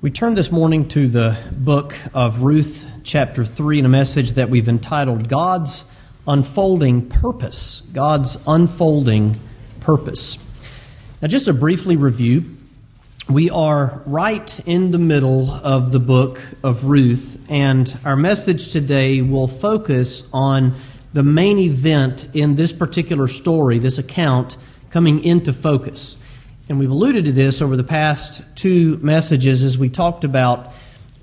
We turn this morning to the book of Ruth, chapter 3, in a message that we've entitled God's Unfolding Purpose. God's Unfolding Purpose. Now, just to briefly review, we are right in the middle of the book of Ruth, and our message today will focus on the main event in this particular story, this account, coming into focus. And we've alluded to this over the past two messages as we talked about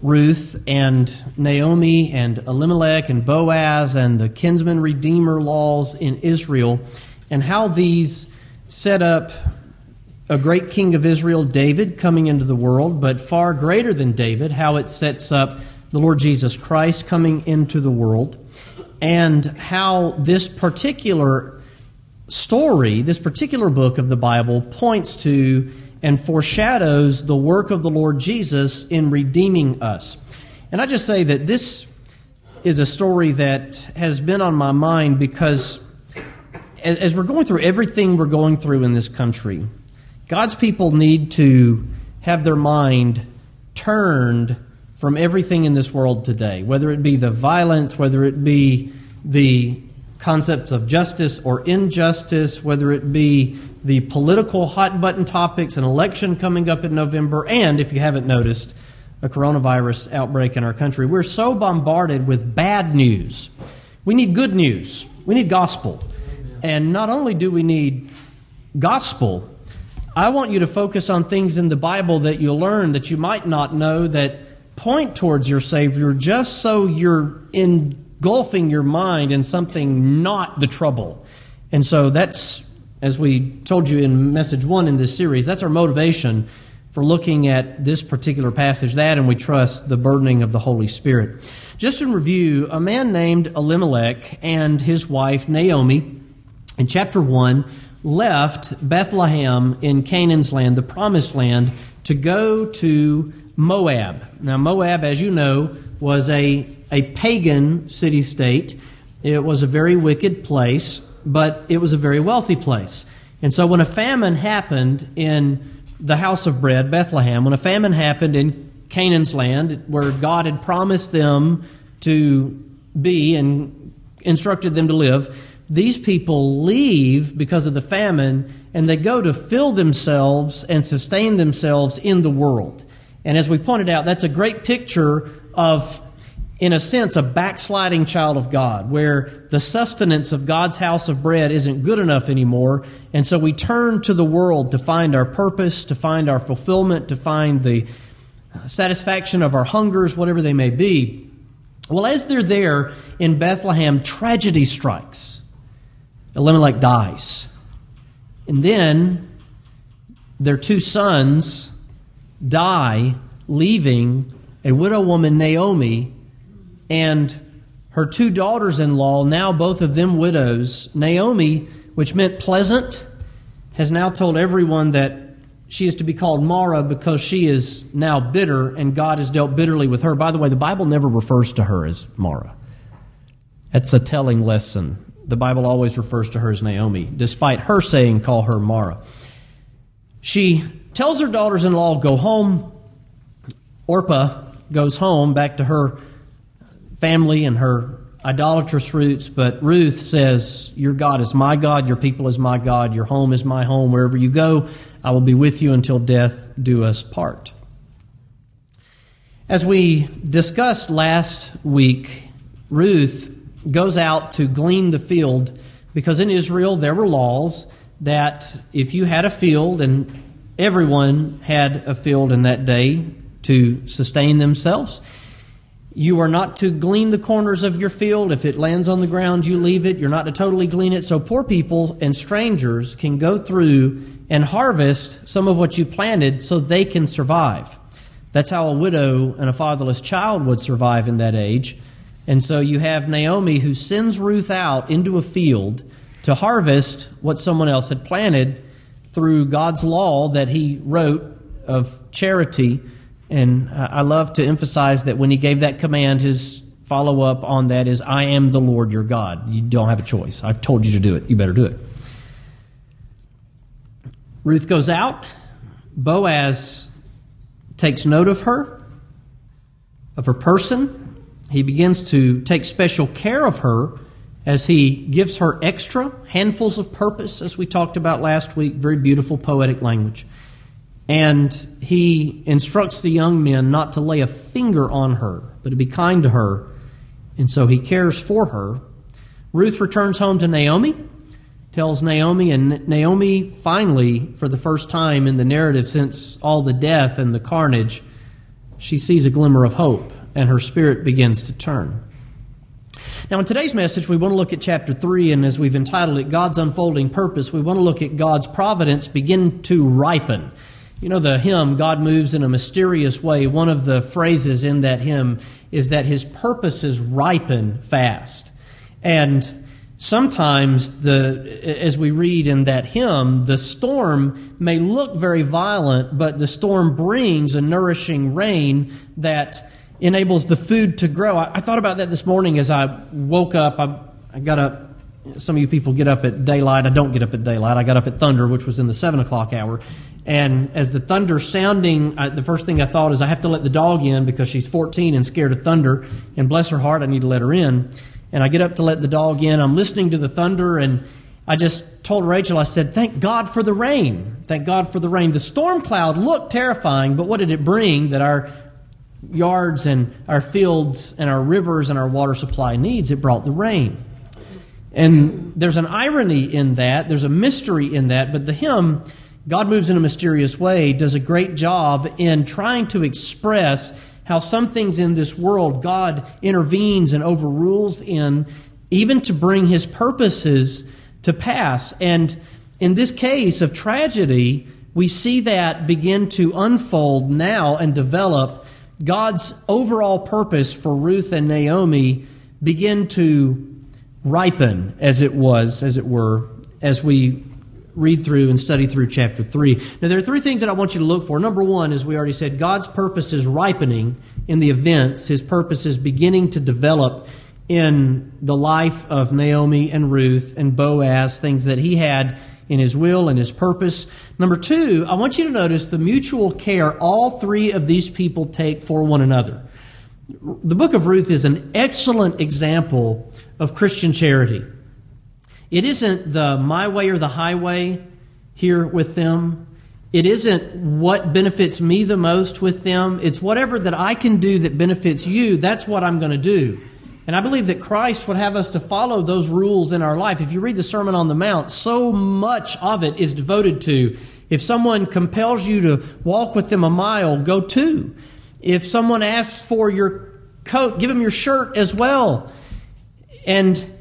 Ruth and Naomi and Elimelech and Boaz and the kinsman redeemer laws in Israel and how these set up a great king of Israel, David, coming into the world, but far greater than David, how it sets up the Lord Jesus Christ coming into the world, and how this particular story, this particular book of the Bible, points to and foreshadows the work of the Lord Jesus in redeeming us. And I just say that this is a story that has been on my mind because as we're going through everything we're going through in this country, God's people need to have their mind turned from everything in this world today, whether it be the violence, whether it be the concepts of justice or injustice, whether it be the political hot button topics, an election coming up in November, and if you haven't noticed, a coronavirus outbreak in our country. We're so bombarded with bad news. We need good news, we need gospel. And not only do we need gospel, I want you to focus on things in the Bible that you learn that you might not know that point towards your Savior just so you're in engulfing your mind in something not the trouble. And so that's, as we told you in message one in this series, that's our motivation for looking at this particular passage, that, and we trust the burdening of the Holy Spirit. Just in review, a man named Elimelech and his wife Naomi in chapter 1 left Bethlehem in Canaan's land, the promised land, to go to Moab. Now, Moab, as you know, was a a pagan city state. It was a very wicked place, but it was a very wealthy place. And so when a famine happened in the house of bread, Bethlehem, when a famine happened in Canaan's land, where God had promised them to be and instructed them to live, these people leave because of the famine and they go to fill themselves and sustain themselves in the world. And as we pointed out, that's a great picture of in a sense, a backsliding child of God, where the sustenance of God's house of bread isn't good enough anymore. And so we turn to the world to find our purpose, to find our fulfillment, to find the uh, satisfaction of our hungers, whatever they may be. Well, as they're there in Bethlehem, tragedy strikes. Elimelech dies. And then their two sons die, leaving a widow woman, Naomi, and her two daughters in law, now both of them widows. Naomi, which meant pleasant, has now told everyone that she is to be called Mara because she is now bitter and God has dealt bitterly with her. By the way, the Bible never refers to her as Mara. That's a telling lesson. The Bible always refers to her as Naomi, despite her saying, call her Mara. She tells her daughters in law, go home. Orpah goes home back to her family and her idolatrous roots, but Ruth says, Your God is my God, your people is my God, your home is my home. Wherever you go, I will be with you until death do us part. As we discussed last week, Ruth goes out to glean the field because in Israel there were laws that if you had a field and everyone had a field in that day to sustain themselves, you are not to glean the corners of your field. If it lands on the ground, you leave it. You're not to totally glean it. So poor people and strangers can go through and harvest some of what you planted so they can survive. That's how a widow and a fatherless child would survive in that age. And so you have Naomi who sends Ruth out into a field to harvest what someone else had planted through God's law that he wrote of charity and uh, I love to emphasize that when he gave that command, his follow up on that is, I am the Lord your God. You don't have a choice. I've told you to do it. You better do it. Ruth goes out. Boaz takes note of her, of her person. He begins to take special care of her as he gives her extra handfuls of purpose, as we talked about last week. Very beautiful poetic language. And he instructs the young men not to lay a finger on her, but to be kind to her. And so he cares for her. Ruth returns home to Naomi, tells Naomi, and Naomi finally, for the first time in the narrative since all the death and the carnage, she sees a glimmer of hope, and her spirit begins to turn. Now, in today's message, we want to look at chapter 3, and as we've entitled it, God's Unfolding Purpose, we want to look at God's providence begin to ripen. You know the hymn, God Moves in a Mysterious Way. One of the phrases in that hymn is that his purposes ripen fast. And sometimes, the, as we read in that hymn, the storm may look very violent, but the storm brings a nourishing rain that enables the food to grow. I, I thought about that this morning as I woke up. I, I got up some of you people get up at daylight. I don't get up at daylight. I got up at thunder, which was in the seven o'clock hour. And as the thunder sounding, I, the first thing I thought is I have to let the dog in because she's 14 and scared of thunder. And bless her heart, I need to let her in. And I get up to let the dog in. I'm listening to the thunder, and I just told Rachel, I said, Thank God for the rain. Thank God for the rain. The storm cloud looked terrifying, but what did it bring that our yards and our fields and our rivers and our water supply needs? It brought the rain. And there's an irony in that, there's a mystery in that, but the hymn God moves in a mysterious way, does a great job in trying to express how some things in this world God intervenes and overrules in, even to bring his purposes to pass. And in this case of tragedy, we see that begin to unfold now and develop. God's overall purpose for Ruth and Naomi begin to ripen, as it was, as it were, as we read through and study through chapter 3. Now, there are three things that I want you to look for. Number one, as we already said, God's purpose is ripening in the events, His purpose is beginning to develop in the life of Naomi and Ruth and Boaz, things that He had in His will and His purpose. Number two, I want you to notice the mutual care all three of these people take for one another. The book of Ruth is an excellent example of Christian charity. It isn't the my way or the highway here with them. It isn't what benefits me the most with them. It's whatever that I can do that benefits you, that's what I'm going to do. And I believe that Christ would have us to follow those rules in our life. If you read the Sermon on the Mount, so much of it is devoted to if someone compels you to walk with them a mile, go two. If someone asks for your coat, give them your shirt as well. And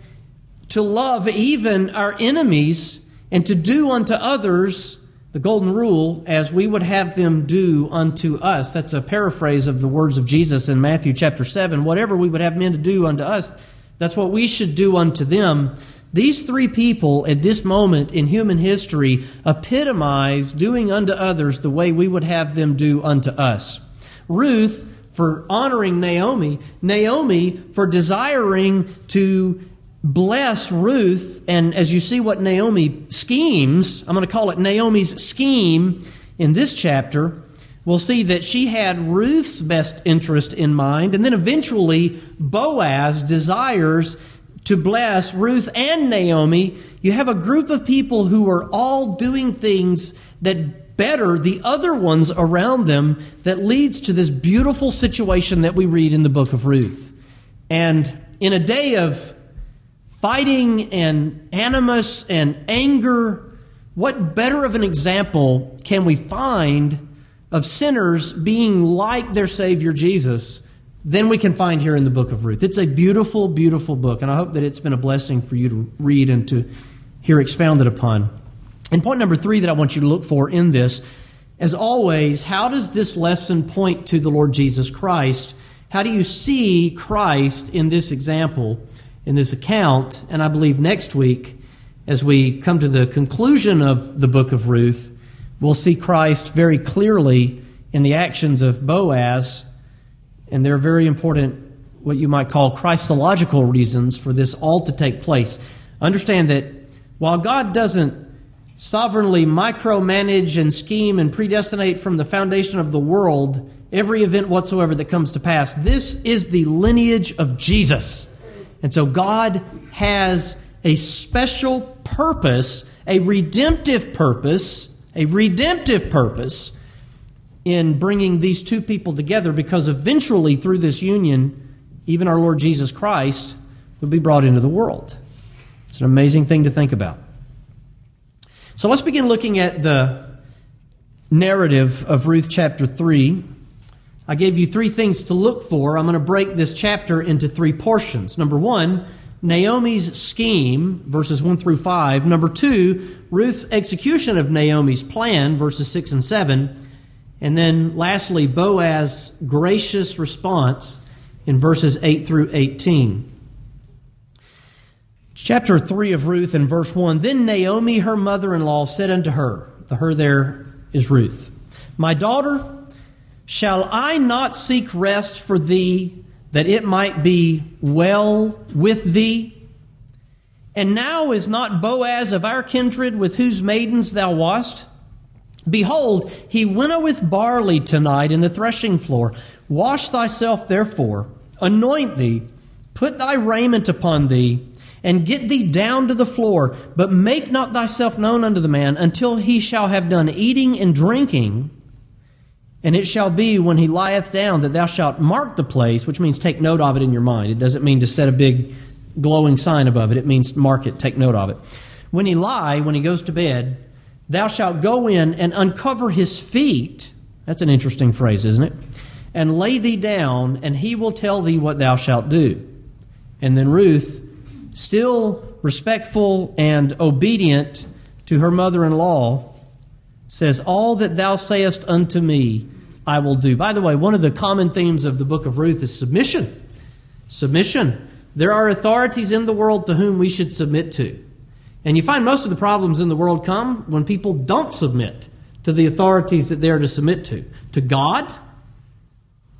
to love even our enemies and to do unto others the golden rule as we would have them do unto us. That's a paraphrase of the words of Jesus in Matthew chapter 7. Whatever we would have men to do unto us, that's what we should do unto them. These three people at this moment in human history epitomize doing unto others the way we would have them do unto us. Ruth for honoring Naomi, Naomi for desiring to bless Ruth, and as you see what Naomi schemes, I'm going to call it Naomi's scheme in this chapter, we'll see that she had Ruth's best interest in mind, and then eventually Boaz desires to bless Ruth and Naomi. You have a group of people who are all doing things that better the other ones around them that leads to this beautiful situation that we read in the book of Ruth. And in a day of fighting and animus and anger, what better of an example can we find of sinners being like their Savior Jesus than we can find here in the book of Ruth? It's a beautiful, beautiful book, and I hope that it's been a blessing for you to read and to hear expounded upon. And point number three that I want you to look for in this, as always, how does this lesson point to the Lord Jesus Christ? How do you see Christ in this example? in this account. And I believe next week, as we come to the conclusion of the book of Ruth, we'll see Christ very clearly in the actions of Boaz. And there are very important, what you might call Christological reasons for this all to take place. Understand that while God doesn't sovereignly micromanage and scheme and predestinate from the foundation of the world every event whatsoever that comes to pass. This is the lineage of Jesus. And so God has a special purpose, a redemptive purpose, a redemptive purpose in bringing these two people together because eventually through this union, even our Lord Jesus Christ would be brought into the world. It's an amazing thing to think about. So let's begin looking at the narrative of Ruth chapter 3. I gave you three things to look for. I'm going to break this chapter into three portions. Number one, Naomi's scheme, verses 1 through 5. Number two, Ruth's execution of Naomi's plan, verses 6 and 7. And then lastly, Boaz's gracious response in verses 8 through 18. Chapter 3 of Ruth and verse 1 Then Naomi, her mother in law, said unto her, The her there is Ruth, My daughter, shall I not seek rest for thee, that it might be well with thee? And now is not Boaz of our kindred with whose maidens thou wast? Behold, he winnoweth barley tonight in the threshing floor. Wash thyself therefore, anoint thee, put thy raiment upon thee, and get thee down to the floor, but make not thyself known unto the man until he shall have done eating and drinking. And it shall be when he lieth down that thou shalt mark the place, which means take note of it in your mind. It doesn't mean to set a big glowing sign above it, it means mark it, take note of it. When he lie, when he goes to bed, thou shalt go in and uncover his feet. That's an interesting phrase, isn't it? And lay thee down, and he will tell thee what thou shalt do. And then Ruth still respectful and obedient to her mother in law, says, All that thou sayest unto me, I will do. By the way, one of the common themes of the book of Ruth is submission. Submission. There are authorities in the world to whom we should submit to. And you find most of the problems in the world come when people don't submit to the authorities that they are to submit to. To God,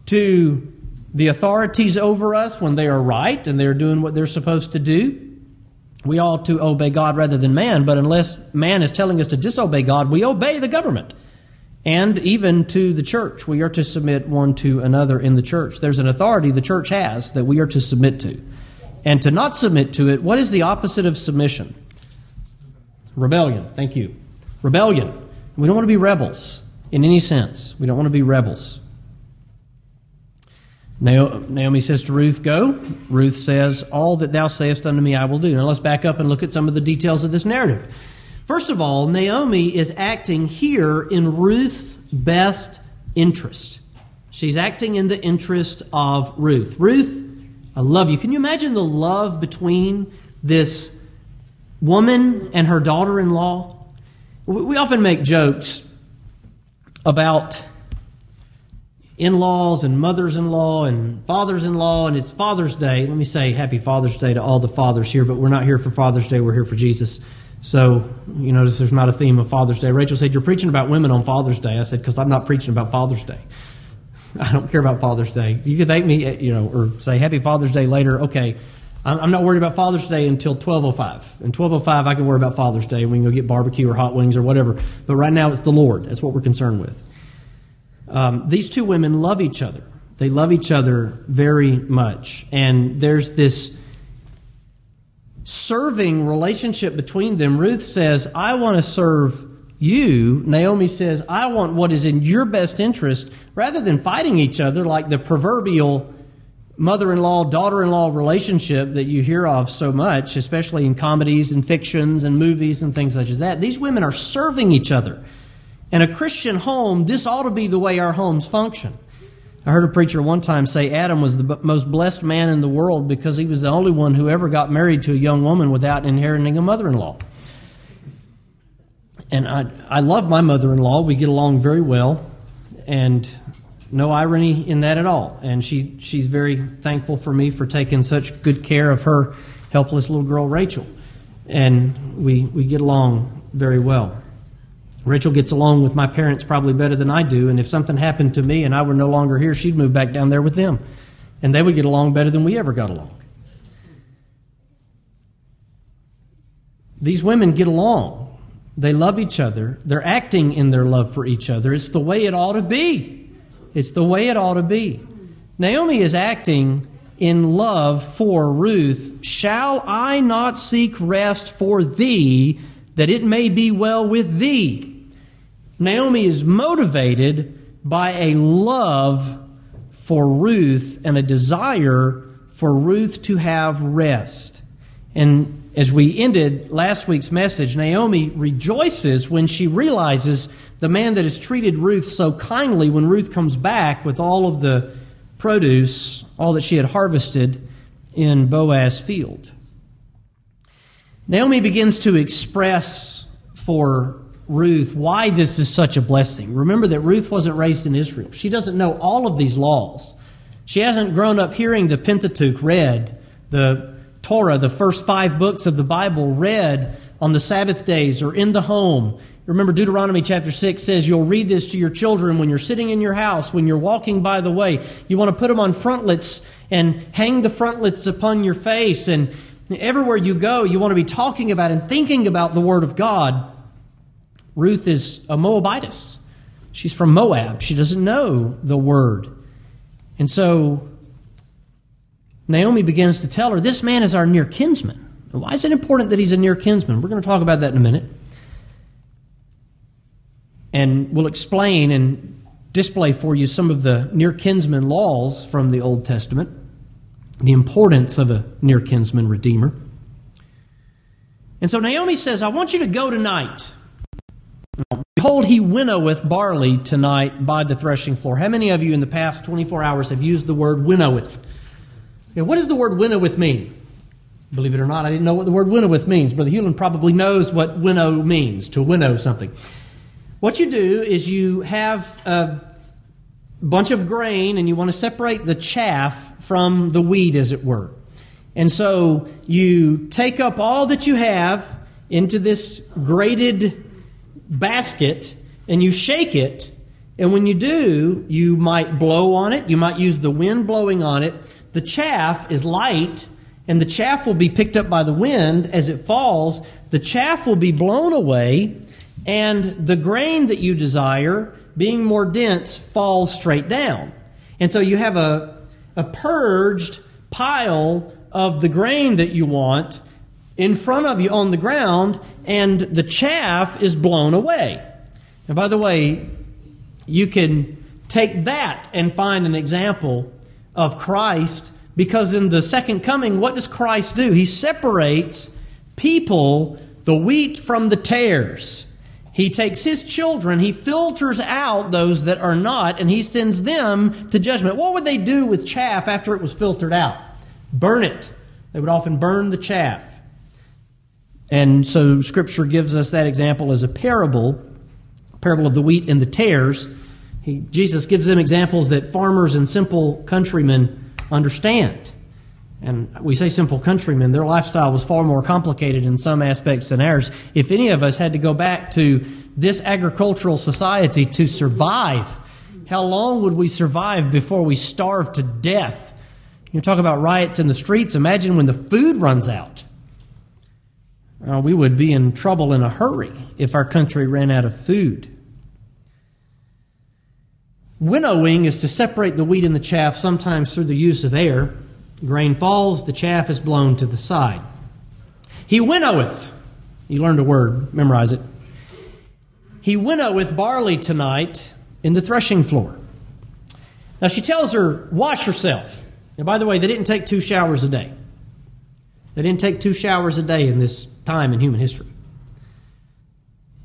to the authorities over us when they are right and they're doing what they're supposed to do. We ought to obey God rather than man, but unless man is telling us to disobey God, we obey the government. And even to the church, we are to submit one to another in the church. There's an authority the church has that we are to submit to. And to not submit to it, what is the opposite of submission? Rebellion. Thank you. Rebellion. We don't want to be rebels in any sense. We don't want to be rebels. Naomi says to Ruth, Go. Ruth says, All that thou sayest unto me, I will do. Now let's back up and look at some of the details of this narrative. First of all, Naomi is acting here in Ruth's best interest. She's acting in the interest of Ruth. Ruth, I love you. Can you imagine the love between this woman and her daughter in law? We often make jokes about in laws and mothers in law and fathers in law, and it's Father's Day. Let me say Happy Father's Day to all the fathers here, but we're not here for Father's Day, we're here for Jesus. So, you notice there's not a theme of Father's Day. Rachel said, You're preaching about women on Father's Day. I said, Because I'm not preaching about Father's Day. I don't care about Father's Day. You can thank me, eh, you know, or say Happy Father's Day later. Okay, I'm not worried about Father's Day until 12:05. And 12:05, I can worry about Father's Day. We can go get barbecue or hot wings or whatever. But right now, it's the Lord. That's what we're concerned with. Um, these two women love each other. They love each other very much. And there's this serving relationship between them. Ruth says, I want to serve you. Naomi says, I want what is in your best interest, rather than fighting each other like the proverbial mother in law, daughter in law relationship that you hear of so much, especially in comedies and fictions and movies and things such as that. These women are serving each other. In a Christian home, this ought to be the way our homes function. I heard a preacher one time say Adam was the most blessed man in the world because he was the only one who ever got married to a young woman without inheriting a mother in law. And I, I love my mother in law. We get along very well, and no irony in that at all. And she, she's very thankful for me for taking such good care of her helpless little girl, Rachel. And we, we get along very well. Rachel gets along with my parents probably better than I do, and if something happened to me and I were no longer here, she'd move back down there with them. And they would get along better than we ever got along. These women get along. They love each other. They're acting in their love for each other. It's the way it ought to be. It's the way it ought to be. Naomi is acting in love for Ruth. Shall I not seek rest for thee, that it may be well with thee? Naomi is motivated by a love for Ruth and a desire for Ruth to have rest. And as we ended last week's message, Naomi rejoices when she realizes the man that has treated Ruth so kindly when Ruth comes back with all of the produce, all that she had harvested in Boaz's field. Naomi begins to express for Ruth why this is such a blessing. Remember that Ruth wasn't raised in Israel. She doesn't know all of these laws. She hasn't grown up hearing the Pentateuch read, the Torah, the first five books of the Bible read on the Sabbath days or in the home. Remember, Deuteronomy chapter 6 says you'll read this to your children when you're sitting in your house, when you're walking by the way. You want to put them on frontlets and hang the frontlets upon your face. And everywhere you go, you want to be talking about and thinking about the Word of God. Ruth is a Moabitess. She's from Moab. She doesn't know the Word. And so Naomi begins to tell her, This man is our near kinsman. why is it important that he's a near kinsman? We're going to talk about that in a minute. And we'll explain and display for you some of the near kinsman laws from the Old Testament, the importance of a near kinsman redeemer. And so Naomi says, I want you to go tonight. Behold, he winnoweth barley tonight by the threshing floor. How many of you in the past 24 hours have used the word winnoweth? what does the word winnoweth mean? Believe it or not, I didn't know what the word winnoweth means. Brother Hewlin probably knows what winnow means, to winnow something. What you do is you have a bunch of grain and you want to separate the chaff from the wheat, as it were. And so you take up all that you have into this grated basket and you shake it. And when you do, you might blow on it, you might use the wind blowing on it the chaff is light, and the chaff will be picked up by the wind as it falls. The chaff will be blown away, and the grain that you desire, being more dense, falls straight down. And so you have a, a purged pile of the grain that you want in front of you on the ground, and the chaff is blown away. And by the way, you can take that and find an example of Christ because in the second coming, what does Christ do? He separates people, the wheat from the tares. He takes his children, he filters out those that are not, and he sends them to judgment. What would they do with chaff after it was filtered out? Burn it. They would often burn the chaff. And so Scripture gives us that example as a parable, parable of the wheat and the tares. He, Jesus gives them examples that farmers and simple countrymen understand. And we say simple countrymen, their lifestyle was far more complicated in some aspects than ours. If any of us had to go back to this agricultural society to survive, how long would we survive before we starve to death? You talk about riots in the streets. Imagine when the food runs out. Uh, we would be in trouble in a hurry if our country ran out of food. Winnowing is to separate the wheat and the chaff, sometimes through the use of air. Grain falls, the chaff is blown to the side. He winnoweth. You learned a word, memorize it. He winnoweth barley tonight in the threshing floor. Now she tells her, wash yourself. And by the way, they didn't take two showers a day. They didn't take two showers a day in this time in human history.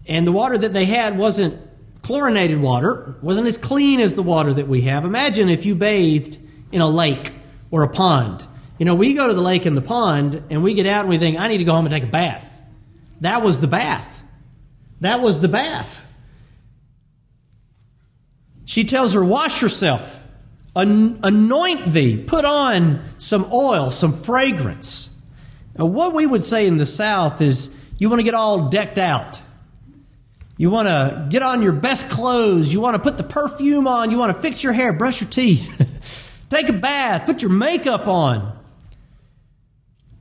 And the water that they had wasn't chlorinated water wasn't as clean as the water that we have. Imagine if you bathed in a lake or a pond. You know, we go to the lake and the pond and we get out and we think, I need to go home and take a bath. That was the bath. That was the bath. She tells her, Wash yourself, anoint thee, put on some oil, some fragrance. Now, what we would say in the South is, you want to get all decked out. You want to get on your best clothes. You want to put the perfume on. You want to fix your hair, brush your teeth, take a bath, put your makeup on.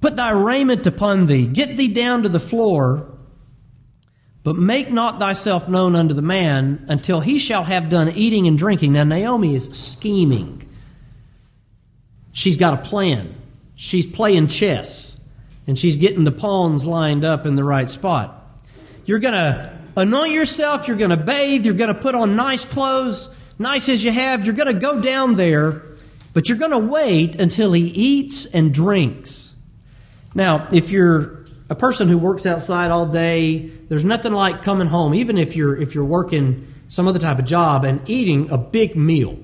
Put thy raiment upon thee. Get thee down to the floor. But make not thyself known unto the man until he shall have done eating and drinking. Now, Naomi is scheming. She's got a plan. She's playing chess, and she's getting the pawns lined up in the right spot. You're going to anoint yourself, you're going to bathe, you're going to put on nice clothes, nice as you have. You're going to go down there, but you're going to wait until he eats and drinks. Now, if you're a person who works outside all day, there's nothing like coming home, even if you're if you're working some other type of job and eating a big meal.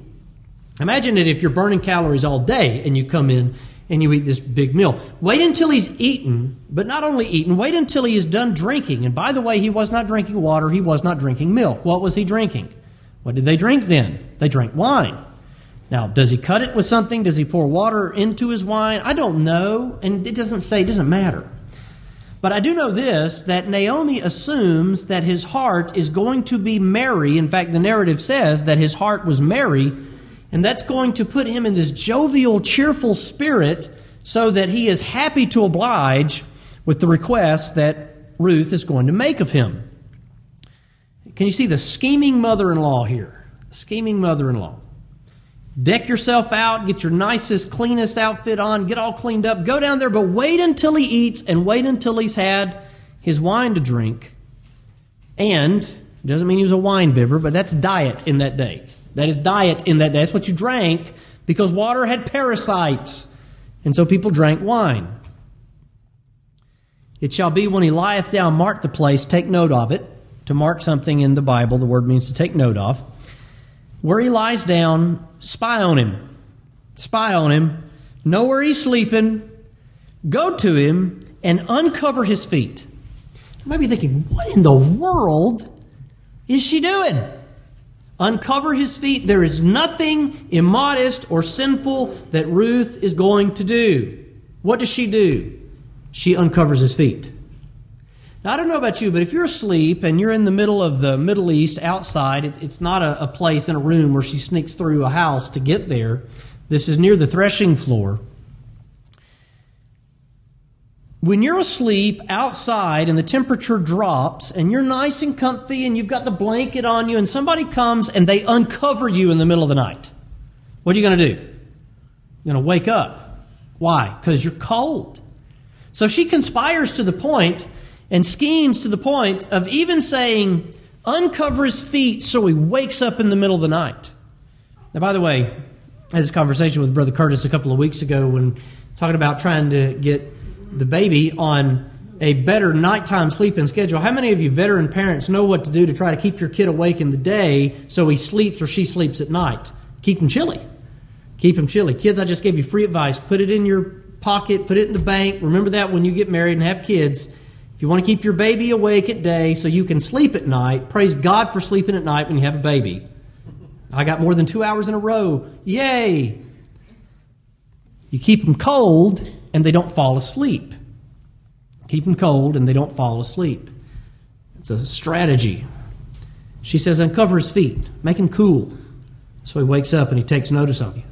Imagine it if you're burning calories all day and you come in and you eat this big meal. Wait until he's eaten, but not only eaten, wait until he is done drinking. And by the way, he was not drinking water, he was not drinking milk. What was he drinking? What did they drink then? They drank wine. Now, does he cut it with something? Does he pour water into his wine? I don't know, and it doesn't say, it doesn't matter. But I do know this that Naomi assumes that his heart is going to be merry. In fact, the narrative says that his heart was merry, and that's going to put him in this jovial, cheerful spirit so that he is happy to oblige with the request that Ruth is going to make of him. Can you see the scheming mother in law here? The scheming mother in law. Deck yourself out, get your nicest, cleanest outfit on, get all cleaned up, go down there, but wait until he eats and wait until he's had his wine to drink. And doesn't mean he was a wine bibber, but that's diet in that day. That is diet in that. That's what you drank because water had parasites. And so people drank wine. It shall be when he lieth down, mark the place, take note of it. To mark something in the Bible, the word means to take note of where he lies down, spy on him. Spy on him. Know where he's sleeping. Go to him and uncover his feet. You might be thinking, what in the world is she doing? Uncover his feet. There is nothing immodest or sinful that Ruth is going to do. What does she do? She uncovers his feet. Now, I don't know about you, but if you're asleep and you're in the middle of the Middle East outside, it, it's not a, a place in a room where she sneaks through a house to get there. This is near the threshing floor. When you're asleep outside and the temperature drops and you're nice and comfy and you've got the blanket on you and somebody comes and they uncover you in the middle of the night, what are you going to do? You're going to wake up. Why? Because you're cold. So she conspires to the point and schemes to the point of even saying, uncover his feet so he wakes up in the middle of the night. Now, by the way, I had this conversation with Brother Curtis a couple of weeks ago when talking about trying to get the baby on a better nighttime sleeping schedule. How many of you veteran parents know what to do to try to keep your kid awake in the day so he sleeps or she sleeps at night? Keep him chilly. Keep him chilly. Kids, I just gave you free advice. Put it in your pocket, put it in the bank. Remember that when you get married and have kids if you want to keep your baby awake at day so you can sleep at night, praise God for sleeping at night when you have a baby. I got more than two hours in a row. Yay! You keep them cold and they don't fall asleep. Keep them cold and they don't fall asleep. It's a strategy. She says, uncover his feet, make him cool. So he wakes up and he takes notice of you.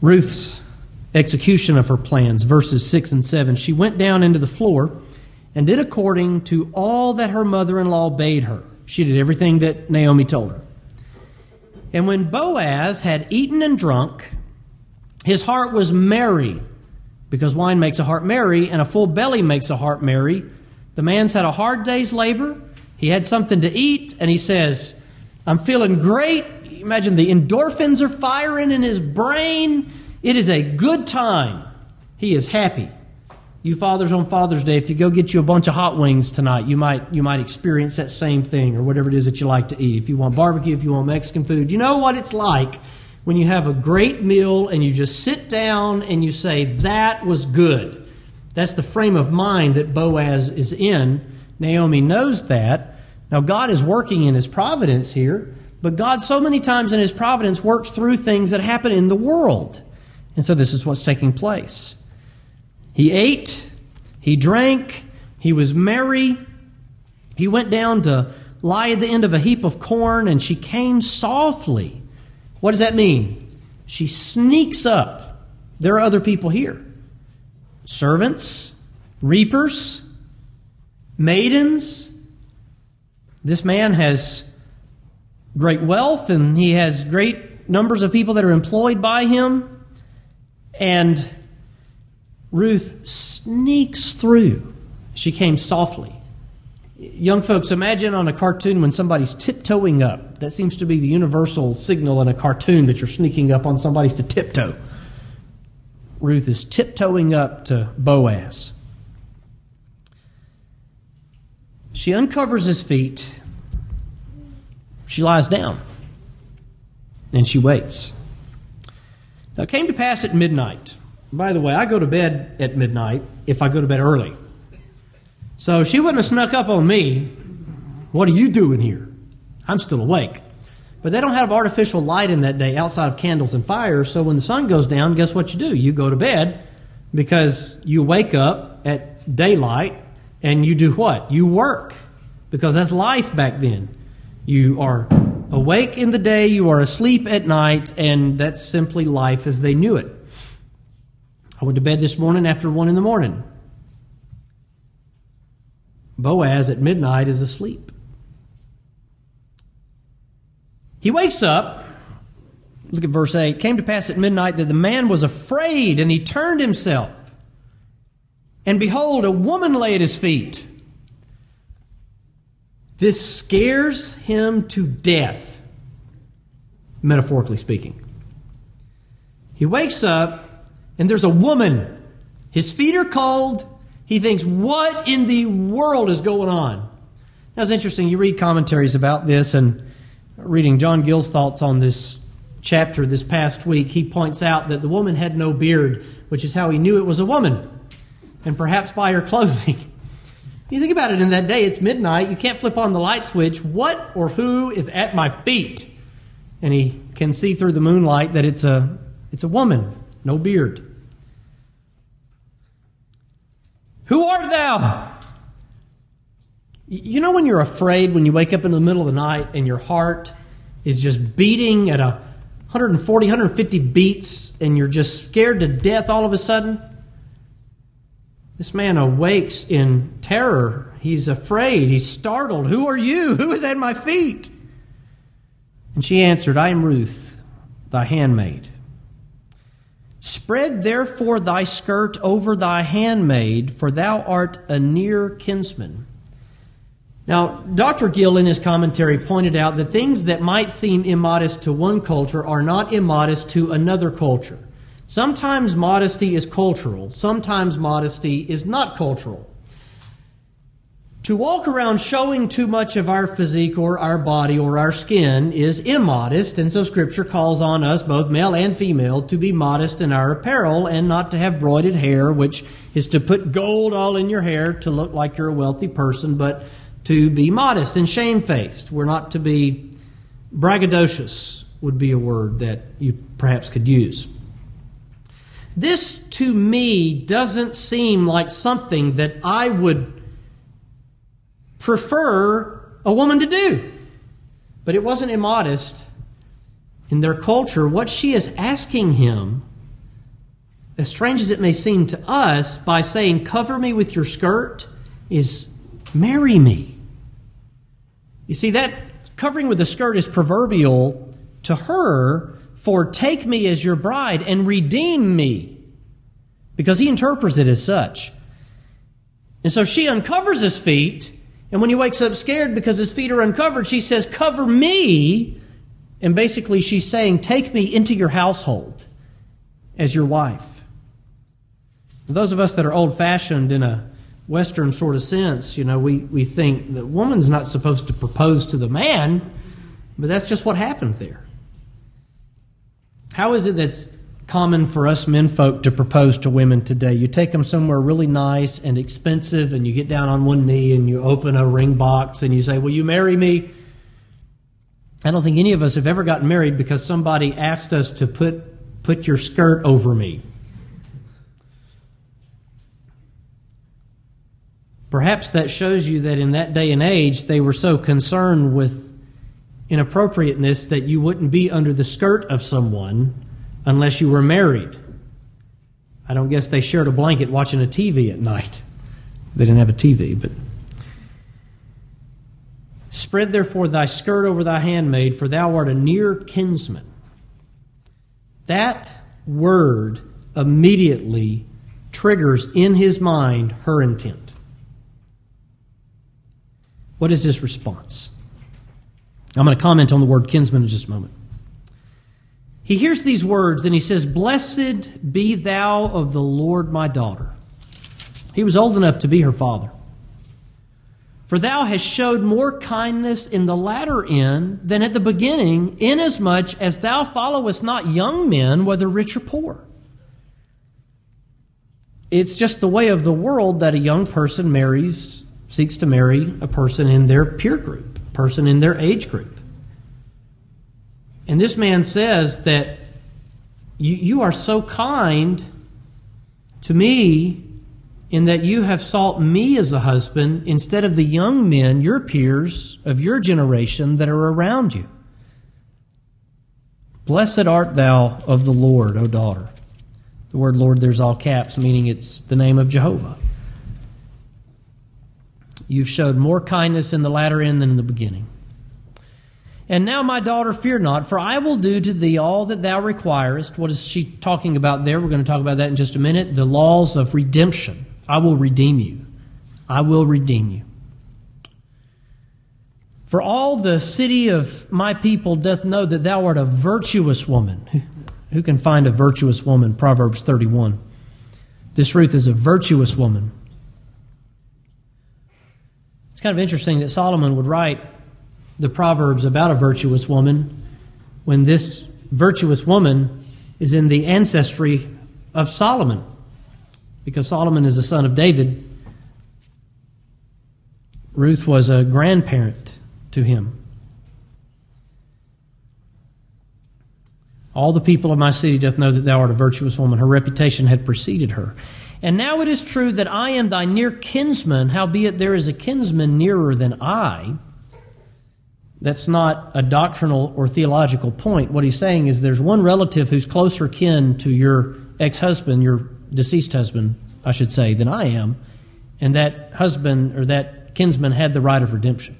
Ruth's execution of her plans, verses 6 and 7. She went down into the floor and did according to all that her mother in law bade her. She did everything that Naomi told her. And when Boaz had eaten and drunk, his heart was merry, because wine makes a heart merry, and a full belly makes a heart merry. The man's had a hard day's labor. He had something to eat, and he says, I'm feeling great. Imagine the endorphins are firing in his brain. It is a good time. He is happy. You fathers on Father's Day, if you go get you a bunch of hot wings tonight, you might you might experience that same thing or whatever it is that you like to eat. If you want barbecue, if you want Mexican food, you know what it's like when you have a great meal and you just sit down and you say, That was good. That's the frame of mind that Boaz is in. Naomi knows that. Now, God is working in his providence here, but God, so many times in his providence, works through things that happen in the world. And so this is what's taking place. He ate, he drank, he was merry. He went down to lie at the end of a heap of corn, and she came softly. What does that mean? She sneaks up. There are other people here servants, reapers, maidens. This man has great wealth and he has great numbers of people that are employed by him. And Ruth sneaks through. She came softly. Young folks, imagine on a cartoon when somebody's tiptoeing up. That seems to be the universal signal in a cartoon that you're sneaking up on somebody's to tiptoe. Ruth is tiptoeing up to Boaz. She uncovers his feet. She lies down. And she waits. Now, it came to pass at midnight. By the way, I go to bed at midnight if I go to bed early. So she wouldn't have snuck up on me. What are you doing here? I'm still awake. But they don't have artificial light in that day outside of candles and fires. So when the sun goes down, guess what you do? You go to bed because you wake up at daylight and you do what? You work because that's life back then. You are awake in the day, you are asleep at night, and that's simply life as they knew it. I went to bed this morning after one in the morning. Boaz at midnight is asleep. He wakes up. Look at verse 8. Came to pass at midnight that the man was afraid, and he turned himself. And behold, a woman lay at his feet. This scares him to death, metaphorically speaking. He wakes up, and there's a woman. His feet are cold. He thinks, What in the world is going on? Now, it's interesting. You read commentaries about this, and reading John Gill's thoughts on this chapter this past week, he points out that the woman had no beard, which is how he knew it was a woman, and perhaps by her clothing. You think about it in that day, it's midnight, you can't flip on the light switch. What or who is at my feet? And he can see through the moonlight that it's a, it's a woman, no beard. Who art thou? You know when you're afraid when you wake up in the middle of the night and your heart is just beating at a 140, 150 beats and you're just scared to death all of a sudden? This man awakes in terror. He's afraid. He's startled. Who are you? Who is at my feet? And she answered, I am Ruth, thy handmaid. Spread therefore thy skirt over thy handmaid, for thou art a near kinsman. Now, Dr. Gill in his commentary pointed out that things that might seem immodest to one culture are not immodest to another culture. Sometimes modesty is cultural, sometimes modesty is not cultural. To walk around showing too much of our physique or our body or our skin is immodest, and so Scripture calls on us, both male and female, to be modest in our apparel and not to have broided hair, which is to put gold all in your hair to look like you're a wealthy person, but to be modest and shamefaced. We're not to be braggadocious, would be a word that you perhaps could use. This to me doesn't seem like something that I would prefer a woman to do. But it wasn't immodest. In their culture, what she is asking him, as strange as it may seem to us, by saying, Cover me with your skirt, is marry me. You see, that covering with the skirt is proverbial to her for take me as your bride and redeem me. Because he interprets it as such. And so she uncovers his feet, and when he wakes up scared because his feet are uncovered, she says, Cover me. And basically, she's saying, Take me into your household as your wife. those of us that are old fashioned in a Western sort of sense, you know, we, we think that woman's not supposed to propose to the man, but that's just what happened there. How is it that's common for us men folk to propose to women today? You take them somewhere really nice and expensive, and you get down on one knee and you open a ring box and you say, Will you marry me? I don't think any of us have ever gotten married because somebody asked us to put, put your skirt over me. Perhaps that shows you that in that day and age, they were so concerned with inappropriateness that you wouldn't be under the skirt of someone unless you were married. I don't guess they shared a blanket watching a TV at night. They didn't have a TV, but. Spread therefore thy skirt over thy handmaid, for thou art a near kinsman. That word immediately triggers in his mind her intent. What is his response? I'm going to comment on the word kinsman in just a moment. He hears these words and he says, Blessed be thou of the Lord my daughter. He was old enough to be her father. For thou hast showed more kindness in the latter end than at the beginning, inasmuch as thou followest not young men, whether rich or poor. It's just the way of the world that a young person marries, seeks to marry a person in their peer group, a person in their age group. And this man says that you, you are so kind to me in that you have sought me as a husband instead of the young men, your peers of your generation that are around you. Blessed art thou of the Lord, O daughter. The word Lord, there's all caps, meaning it's the name of Jehovah. You've showed more kindness in the latter end than in the beginning. And now, my daughter, fear not, for I will do to thee all that thou requirest. What is she talking about there? We're going to talk about that in just a minute. The laws of redemption. I will redeem you. I will redeem you. For all the city of my people doth know that thou art a virtuous woman. Who can find a virtuous woman? Proverbs 31. This Ruth is a virtuous woman. It's kind of interesting that Solomon would write the Proverbs about a virtuous woman when this virtuous woman is in the ancestry of Solomon because Solomon is the son of David. Ruth was a grandparent to him. All the people of my city doth know that thou art a virtuous woman. Her reputation had preceded her. And now it is true that I am thy near kinsman, howbeit there is a kinsman nearer than I. That's not a doctrinal or theological point. What he's saying is there's one relative who's closer kin to your ex husband, your deceased husband, I should say, than I am, and that husband or that kinsman had the right of redemption.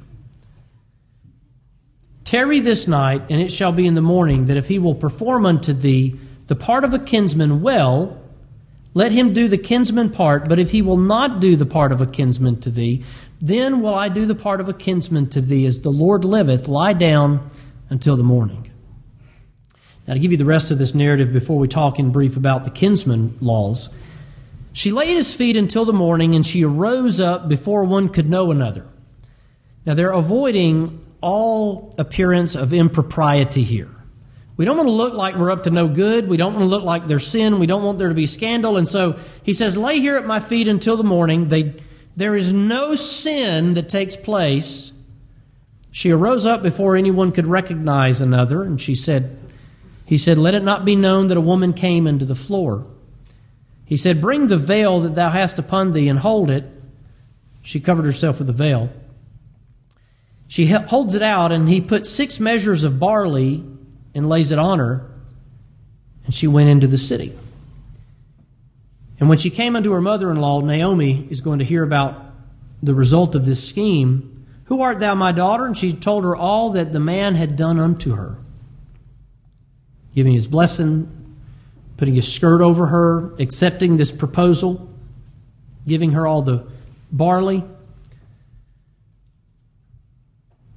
Tarry this night, and it shall be in the morning that if he will perform unto thee the part of a kinsman well, let him do the kinsman part, but if he will not do the part of a kinsman to thee, then will I do the part of a kinsman to thee, as the Lord liveth, lie down until the morning. Now, to give you the rest of this narrative before we talk in brief about the kinsman laws, she laid his feet until the morning, and she arose up before one could know another. Now, they're avoiding all appearance of impropriety here. We don't want to look like we're up to no good. We don't want to look like there's sin. We don't want there to be scandal. And so he says, Lay here at my feet until the morning. They, there is no sin that takes place. She arose up before anyone could recognize another, and she said, he said, Let it not be known that a woman came into the floor. He said, Bring the veil that thou hast upon thee and hold it. She covered herself with the veil. She holds it out, and he put six measures of barley and lays it on her. And she went into the city. And when she came unto her mother in law, Naomi is going to hear about the result of this scheme. Who art thou, my daughter? And she told her all that the man had done unto her giving his blessing, putting his skirt over her, accepting this proposal, giving her all the barley.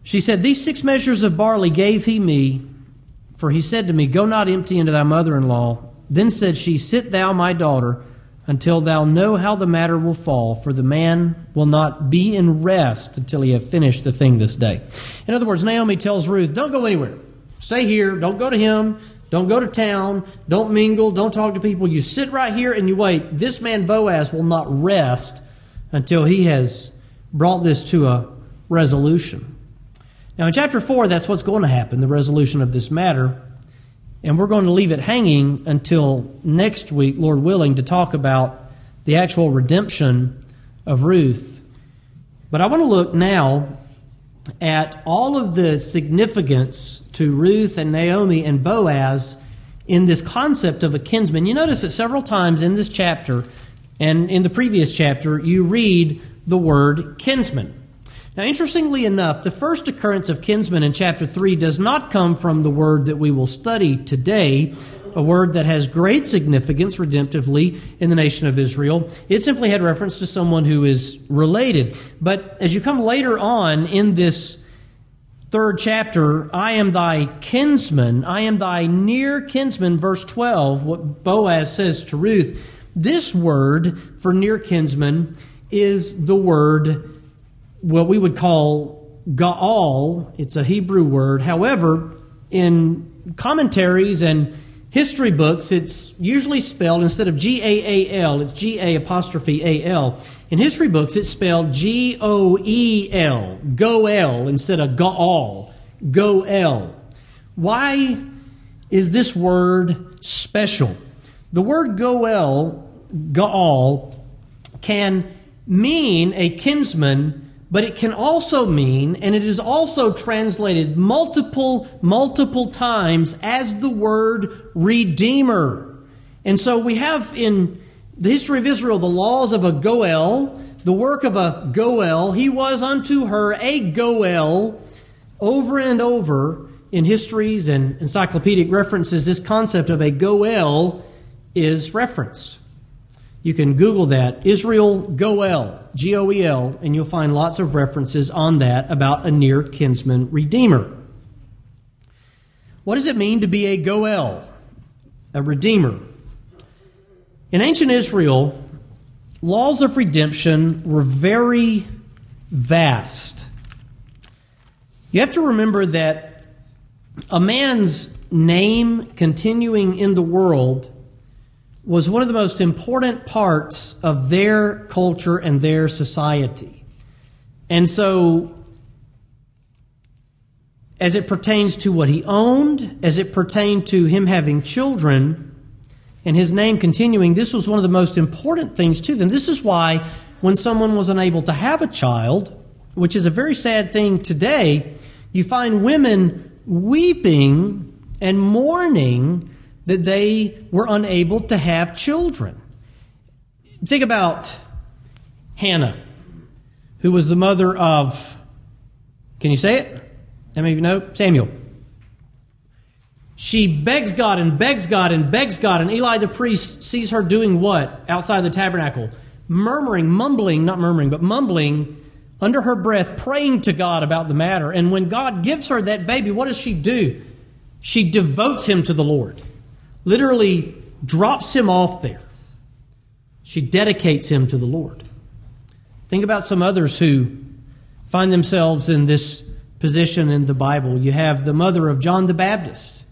She said, These six measures of barley gave he me, for he said to me, Go not empty into thy mother in law. Then said she, Sit thou, my daughter, until thou know how the matter will fall, for the man will not be in rest until he have finished the thing this day. In other words, Naomi tells Ruth, Don't go anywhere. Stay here. Don't go to him. Don't go to town. Don't mingle. Don't talk to people. You sit right here and you wait. This man Boaz will not rest until he has brought this to a resolution. Now, in chapter 4, that's what's going to happen the resolution of this matter. And we're going to leave it hanging until next week, Lord willing, to talk about the actual redemption of Ruth. But I want to look now at all of the significance to Ruth and Naomi and Boaz in this concept of a kinsman. You notice that several times in this chapter and in the previous chapter, you read the word kinsman. Now, interestingly enough, the first occurrence of kinsman in chapter 3 does not come from the word that we will study today, a word that has great significance redemptively in the nation of Israel. It simply had reference to someone who is related. But as you come later on in this third chapter, I am thy kinsman, I am thy near kinsman, verse 12, what Boaz says to Ruth. This word for near kinsman is the word what we would call Gaal. It's a Hebrew word. However, in commentaries and history books, it's usually spelled instead of G A A L, it's G A apostrophe A L. In history books, it's spelled G O E L, Goel, instead of Gaal, Goel. Why is this word special? The word Goel, Gaal, can mean a kinsman but it can also mean, and it is also translated multiple, multiple times as the word redeemer. And so we have in the history of Israel the laws of a Goel, the work of a Goel. He was unto her a Goel over and over in histories and encyclopedic references. This concept of a Goel is referenced. You can Google that, Israel Goel, G O E L, and you'll find lots of references on that about a near kinsman redeemer. What does it mean to be a Goel, a redeemer? In ancient Israel, laws of redemption were very vast. You have to remember that a man's name continuing in the world was one of the most important parts of their culture and their society. And so, as it pertains to what he owned, as it pertained to him having children, and his name continuing, this was one of the most important things to them. This is why, when someone was unable to have a child, which is a very sad thing today, you find women weeping and mourning that they were unable to have children. Think about Hannah, who was the mother of, can you say it? How many of you know? Samuel. She begs God and begs God and begs God, and Eli the priest sees her doing what outside the tabernacle? Murmuring, mumbling, not murmuring, but mumbling under her breath, praying to God about the matter. And when God gives her that baby, what does she do? She devotes him to the Lord literally drops him off there. She dedicates him to the Lord. Think about some others who find themselves in this position in the Bible. You have the mother of John the Baptist.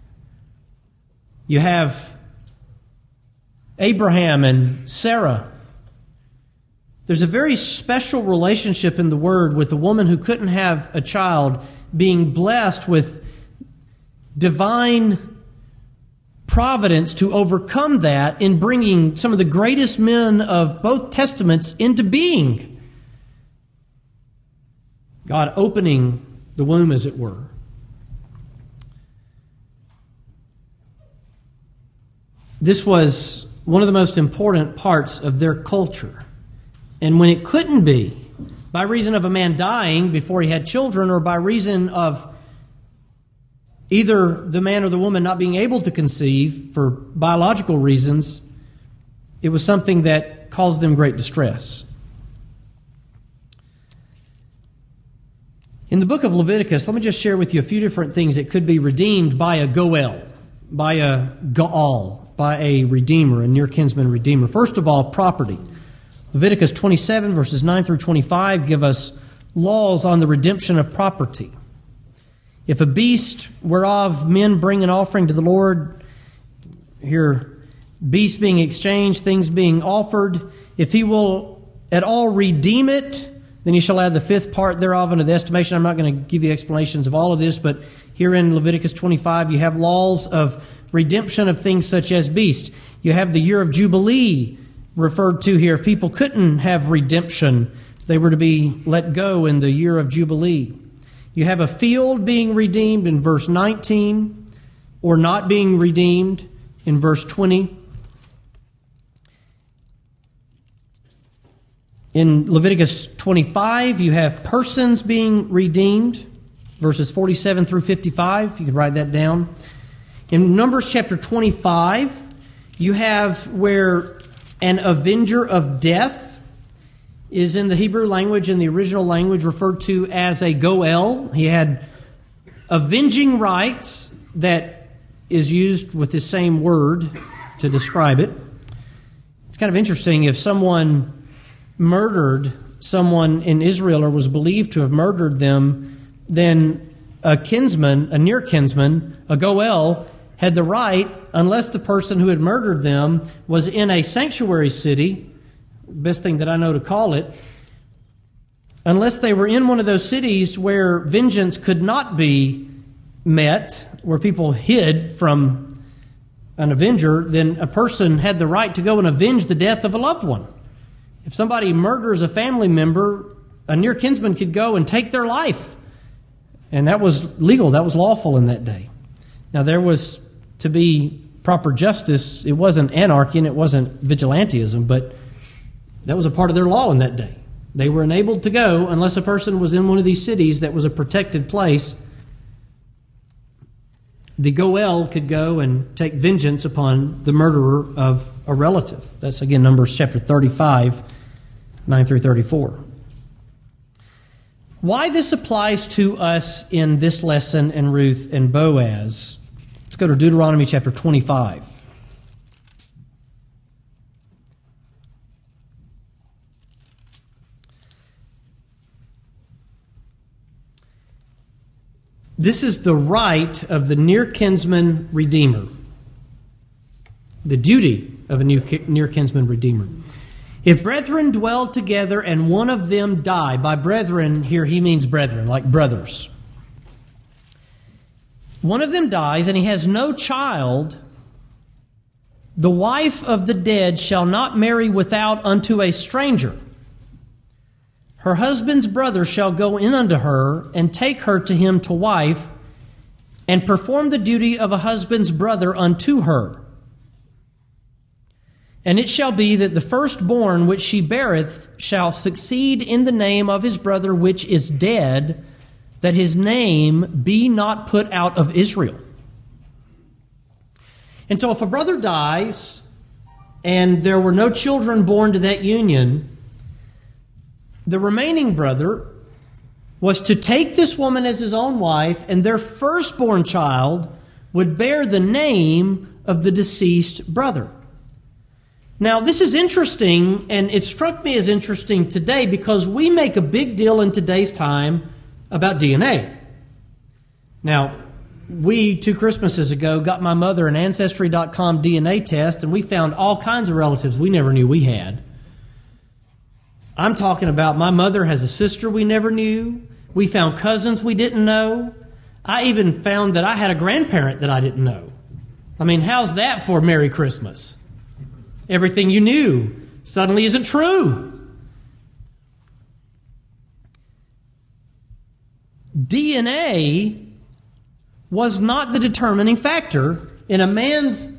You have Abraham and Sarah. There's a very special relationship in the Word with a woman who couldn't have a child being blessed with divine providence to overcome that in bringing some of the greatest men of both testaments into being. God opening the womb, as it were. This was one of the most important parts of their culture. And when it couldn't be, by reason of a man dying before he had children, or by reason of either the man or the woman not being able to conceive for biological reasons, it was something that caused them great distress. In the book of Leviticus, let me just share with you a few different things that could be redeemed by a Goel, by a Gaal, by a redeemer, a near kinsman redeemer. First of all, property. Leviticus 27, verses 9 through 25, give us laws on the redemption of property. If a beast whereof men bring an offering to the Lord, here, beasts being exchanged, things being offered, if he will at all redeem it, then he shall add the fifth part thereof unto the estimation. I'm not going to give you explanations of all of this, but here in Leviticus 25, you have laws of redemption of things such as beast. You have the year of Jubilee referred to here. If people couldn't have redemption, they were to be let go in the year of Jubilee. You have a field being redeemed in verse 19 or not being redeemed in verse 20. In Leviticus 25, you have persons being redeemed, verses 47 through 55. You can write that down. In Numbers chapter 25, you have where an avenger of death is in the Hebrew language, in the original language, referred to as a goel. He had avenging rights that is used with the same word to describe it. It's kind of interesting if someone murdered someone in Israel or was believed to have murdered them, then a kinsman, a near kinsman, a Goel, had the right, unless the person who had murdered them was in a sanctuary city, best thing that I know to call it, unless they were in one of those cities where vengeance could not be met, where people hid from an avenger, then a person had the right to go and avenge the death of a loved one. If somebody murders a family member, a near kinsman could go and take their life. And that was legal, that was lawful in that day. Now, there was to be proper justice. It wasn't anarchy and it wasn't vigilantism, but that was a part of their law in that day. They were enabled to go unless a person was in one of these cities that was a protected place. The Goel could go and take vengeance upon the murderer of a relative. That's again Numbers chapter 35 9 through 34. Why this applies to us in this lesson in Ruth and Boaz, let's go to Deuteronomy chapter 25. This is the right of the near kinsman redeemer, the duty of a near kinsman redeemer. If brethren dwell together and one of them die, by brethren here he means brethren, like brothers. One of them dies and he has no child, the wife of the dead shall not marry without unto a stranger. Her husband's brother shall go in unto her and take her to him to wife and perform the duty of a husband's brother unto her. And it shall be that the firstborn which she beareth shall succeed in the name of his brother which is dead, that his name be not put out of Israel. And so, if a brother dies and there were no children born to that union, the remaining brother was to take this woman as his own wife, and their firstborn child would bear the name of the deceased brother. Now, this is interesting, and it struck me as interesting today because we make a big deal in today's time about DNA. Now, we, two Christmases ago, got my mother an Ancestry.com DNA test, and we found all kinds of relatives we never knew we had. I'm talking about my mother has a sister we never knew. We found cousins we didn't know. I even found that I had a grandparent that I didn't know. I mean, how's that for Merry Christmas? Everything you knew suddenly isn't true. DNA was not the determining factor in a man's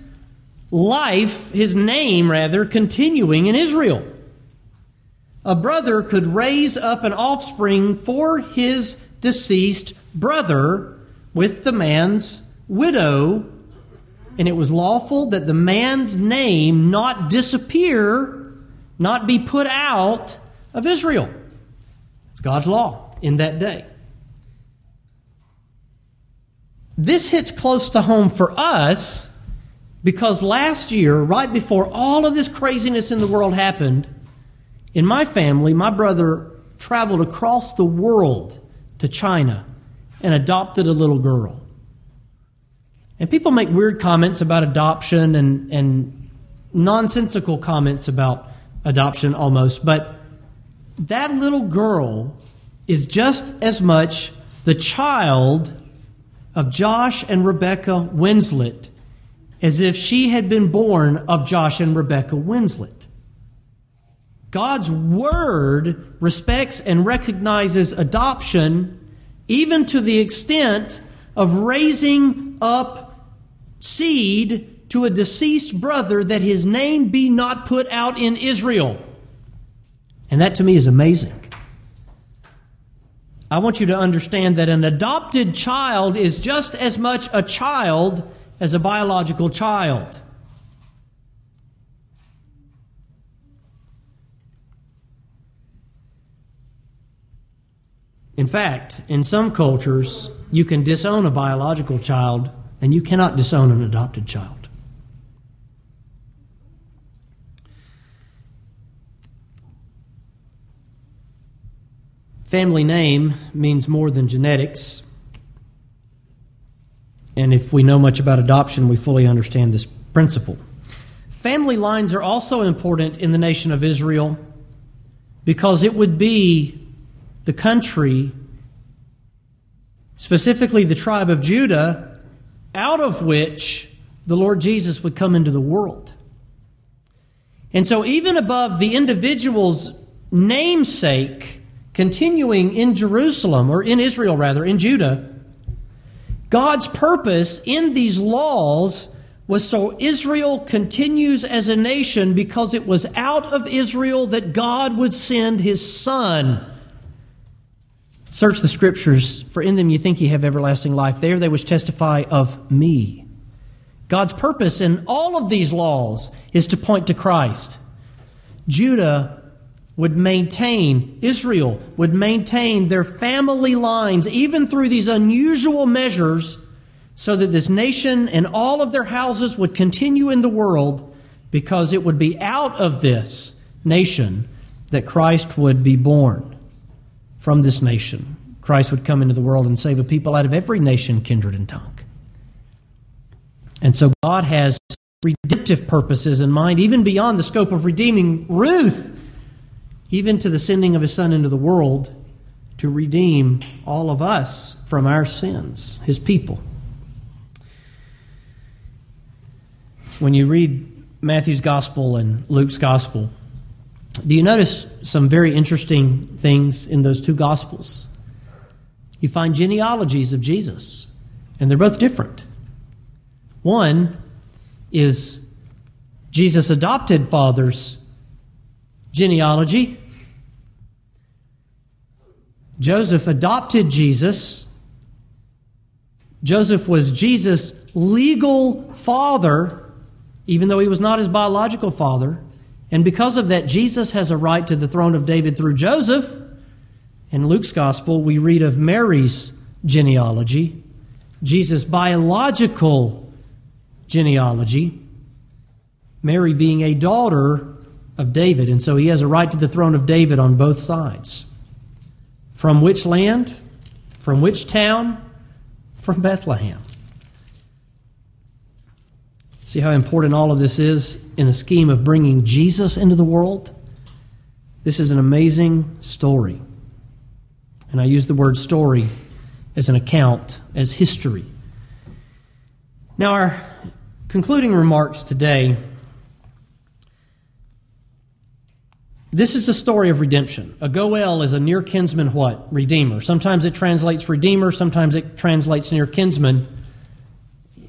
life, his name rather, continuing in Israel. A brother could raise up an offspring for his deceased brother with the man's widow and it was lawful that the man's name not disappear, not be put out of Israel. It's God's law in that day. This hits close to home for us because last year, right before all of this craziness in the world happened, in my family, my brother traveled across the world to China and adopted a little girl. And people make weird comments about adoption and, and nonsensical comments about adoption almost, but that little girl is just as much the child of Josh and Rebecca Winslet as if she had been born of Josh and Rebecca Winslet. God's Word respects and recognizes adoption even to the extent of raising up seed to a deceased brother that his name be not put out in Israel. And that to me is amazing. I want you to understand that an adopted child is just as much a child as a biological child. In fact, in some cultures, you can disown a biological child and you cannot disown an adopted child. Family name means more than genetics. And if we know much about adoption, we fully understand this principle. Family lines are also important in the nation of Israel because it would be the country, specifically the tribe of Judah, out of which the Lord Jesus would come into the world. And so, even above the individual's namesake, continuing in Jerusalem, or in Israel rather, in Judah, God's purpose in these laws was so Israel continues as a nation because it was out of Israel that God would send his son Search the scriptures, for in them you think you have everlasting life. There they which testify of me. God's purpose in all of these laws is to point to Christ. Judah would maintain, Israel would maintain their family lines even through these unusual measures so that this nation and all of their houses would continue in the world because it would be out of this nation that Christ would be born from this nation. Christ would come into the world and save a people out of every nation, kindred, and tongue. And so God has redemptive purposes in mind, even beyond the scope of redeeming Ruth, even to the sending of his son into the world to redeem all of us from our sins, his people. When you read Matthew's gospel and Luke's gospel, do you notice some very interesting things in those two Gospels? You find genealogies of Jesus, and they're both different. One is Jesus' adopted father's genealogy. Joseph adopted Jesus. Joseph was Jesus' legal father, even though he was not his biological father. And because of that, Jesus has a right to the throne of David through Joseph. In Luke's gospel, we read of Mary's genealogy, Jesus' biological genealogy, Mary being a daughter of David, and so he has a right to the throne of David on both sides. From which land? From which town? From Bethlehem. See how important all of this is in the scheme of bringing Jesus into the world? This is an amazing story. And I use the word story as an account, as history. Now, our concluding remarks today this is a story of redemption. A goel is a near kinsman what? Redeemer. Sometimes it translates redeemer, sometimes it translates near kinsman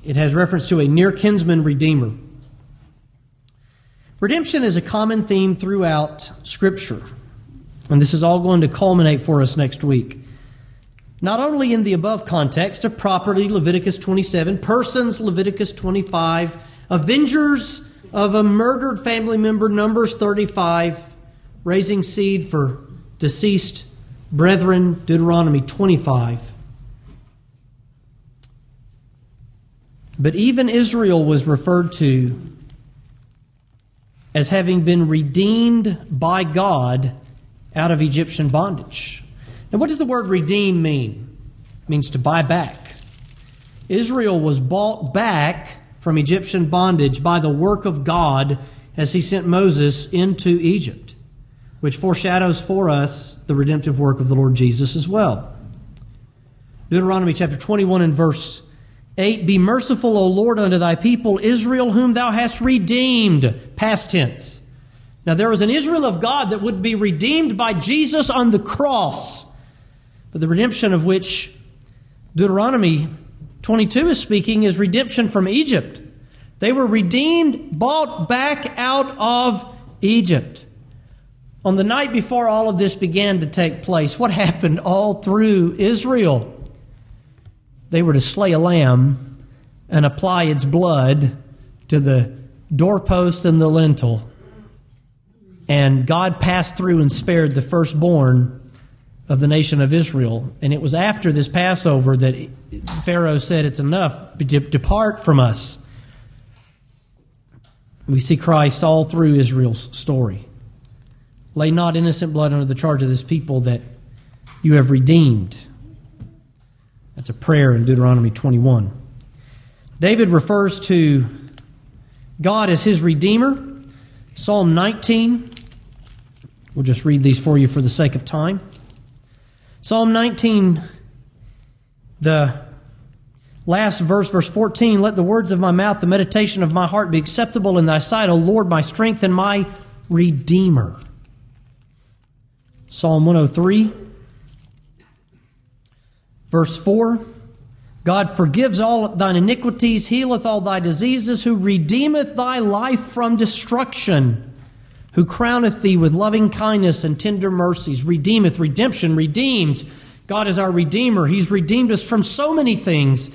it has reference to a near kinsman redeemer. Redemption is a common theme throughout Scripture, and this is all going to culminate for us next week. Not only in the above context of property, Leviticus 27, persons, Leviticus 25, avengers of a murdered family member, Numbers 35, raising seed for deceased brethren, Deuteronomy 25. But even Israel was referred to as having been redeemed by God out of Egyptian bondage. Now, what does the word redeem mean? It means to buy back. Israel was bought back from Egyptian bondage by the work of God as he sent Moses into Egypt, which foreshadows for us the redemptive work of the Lord Jesus as well. Deuteronomy chapter 21 and verse 8 Be merciful, O Lord, unto thy people Israel, whom thou hast redeemed. Past tense. Now, there was an Israel of God that would be redeemed by Jesus on the cross, but the redemption of which Deuteronomy 22 is speaking is redemption from Egypt. They were redeemed, bought back out of Egypt. On the night before all of this began to take place, what happened all through Israel? They were to slay a lamb and apply its blood to the doorpost and the lintel. And God passed through and spared the firstborn of the nation of Israel. And it was after this Passover that Pharaoh said, It's enough, depart from us. We see Christ all through Israel's story. Lay not innocent blood under the charge of this people that you have redeemed. That's a prayer in Deuteronomy 21. David refers to God as his Redeemer. Psalm 19. We'll just read these for you for the sake of time. Psalm 19, the last verse, verse 14 Let the words of my mouth, the meditation of my heart be acceptable in thy sight, O Lord, my strength and my Redeemer. Psalm 103, verse 4 God forgives all thine iniquities, healeth all thy diseases, who redeemeth thy life from destruction, who crowneth thee with loving kindness and tender mercies, redeemeth, redemption, redeemed. God is our Redeemer. He's redeemed us from so many things.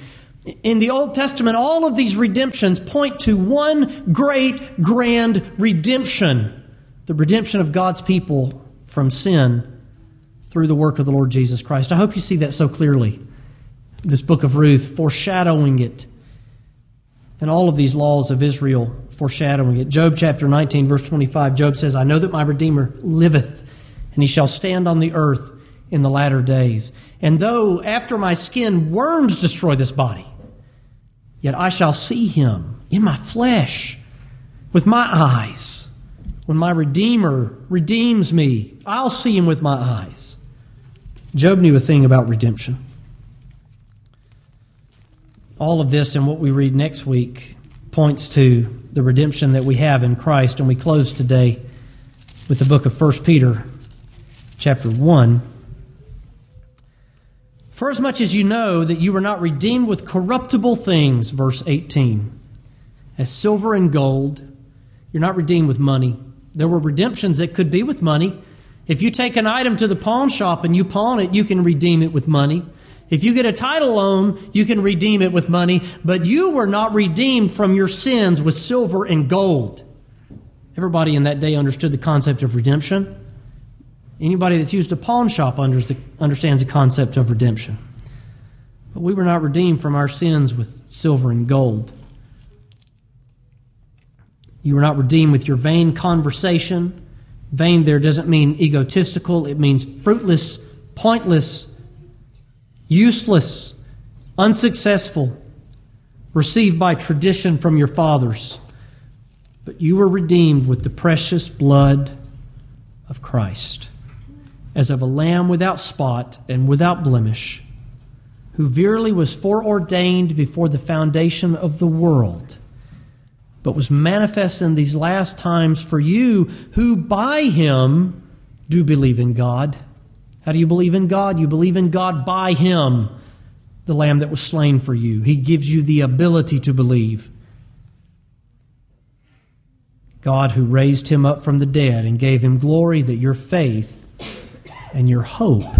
In the Old Testament, all of these redemptions point to one great, grand redemption the redemption of God's people from sin through the work of the Lord Jesus Christ. I hope you see that so clearly. This book of Ruth foreshadowing it. And all of these laws of Israel foreshadowing it. Job chapter 19, verse 25, Job says, I know that my Redeemer liveth, and he shall stand on the earth in the latter days. And though after my skin worms destroy this body, yet I shall see him in my flesh with my eyes. When my Redeemer redeems me, I'll see him with my eyes. Job knew a thing about redemption. All of this and what we read next week points to the redemption that we have in Christ. And we close today with the book of 1 Peter, chapter 1. For as much as you know that you were not redeemed with corruptible things, verse 18, as silver and gold, you're not redeemed with money there were redemptions that could be with money. If you take an item to the pawn shop and you pawn it, you can redeem it with money. If you get a title loan, you can redeem it with money, but you were not redeemed from your sins with silver and gold. Everybody in that day understood the concept of redemption. Anybody that's used a pawn shop understands the concept of redemption. But we were not redeemed from our sins with silver and gold. You were not redeemed with your vain conversation. Vain there doesn't mean egotistical, it means fruitless, pointless, useless, unsuccessful, received by tradition from your fathers. But you were redeemed with the precious blood of Christ, as of a lamb without spot and without blemish, who verily was foreordained before the foundation of the world but was manifest in these last times for you who by him do believe in God. How do you believe in God? You believe in God by him, the lamb that was slain for you. He gives you the ability to believe. God who raised him up from the dead and gave him glory that your faith and your hope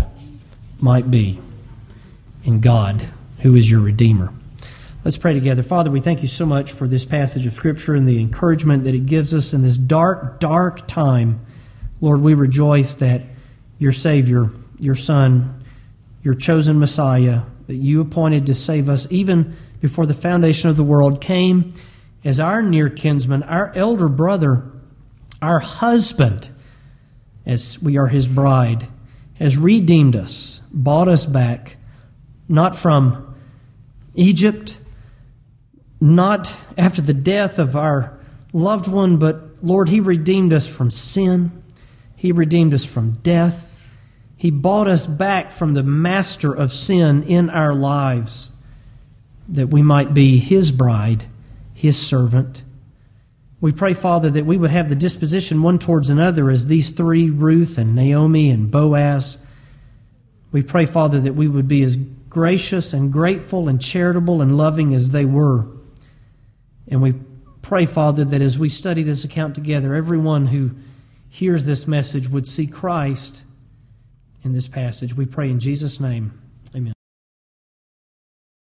might be in God, who is your Redeemer. Let's pray together. Father, we thank you so much for this passage of Scripture and the encouragement that it gives us in this dark, dark time. Lord, we rejoice that your Savior, your Son, your chosen Messiah, that you appointed to save us even before the foundation of the world, came as our near kinsman, our elder brother, our husband, as we are his bride, has redeemed us, bought us back, not from Egypt not after the death of our loved one, but Lord, He redeemed us from sin. He redeemed us from death. He bought us back from the master of sin in our lives that we might be His bride, His servant. We pray, Father, that we would have the disposition one towards another as these three, Ruth and Naomi and Boaz. We pray, Father, that we would be as gracious and grateful and charitable and loving as they were. And we pray, Father, that as we study this account together, everyone who hears this message would see Christ in this passage. We pray in Jesus' name.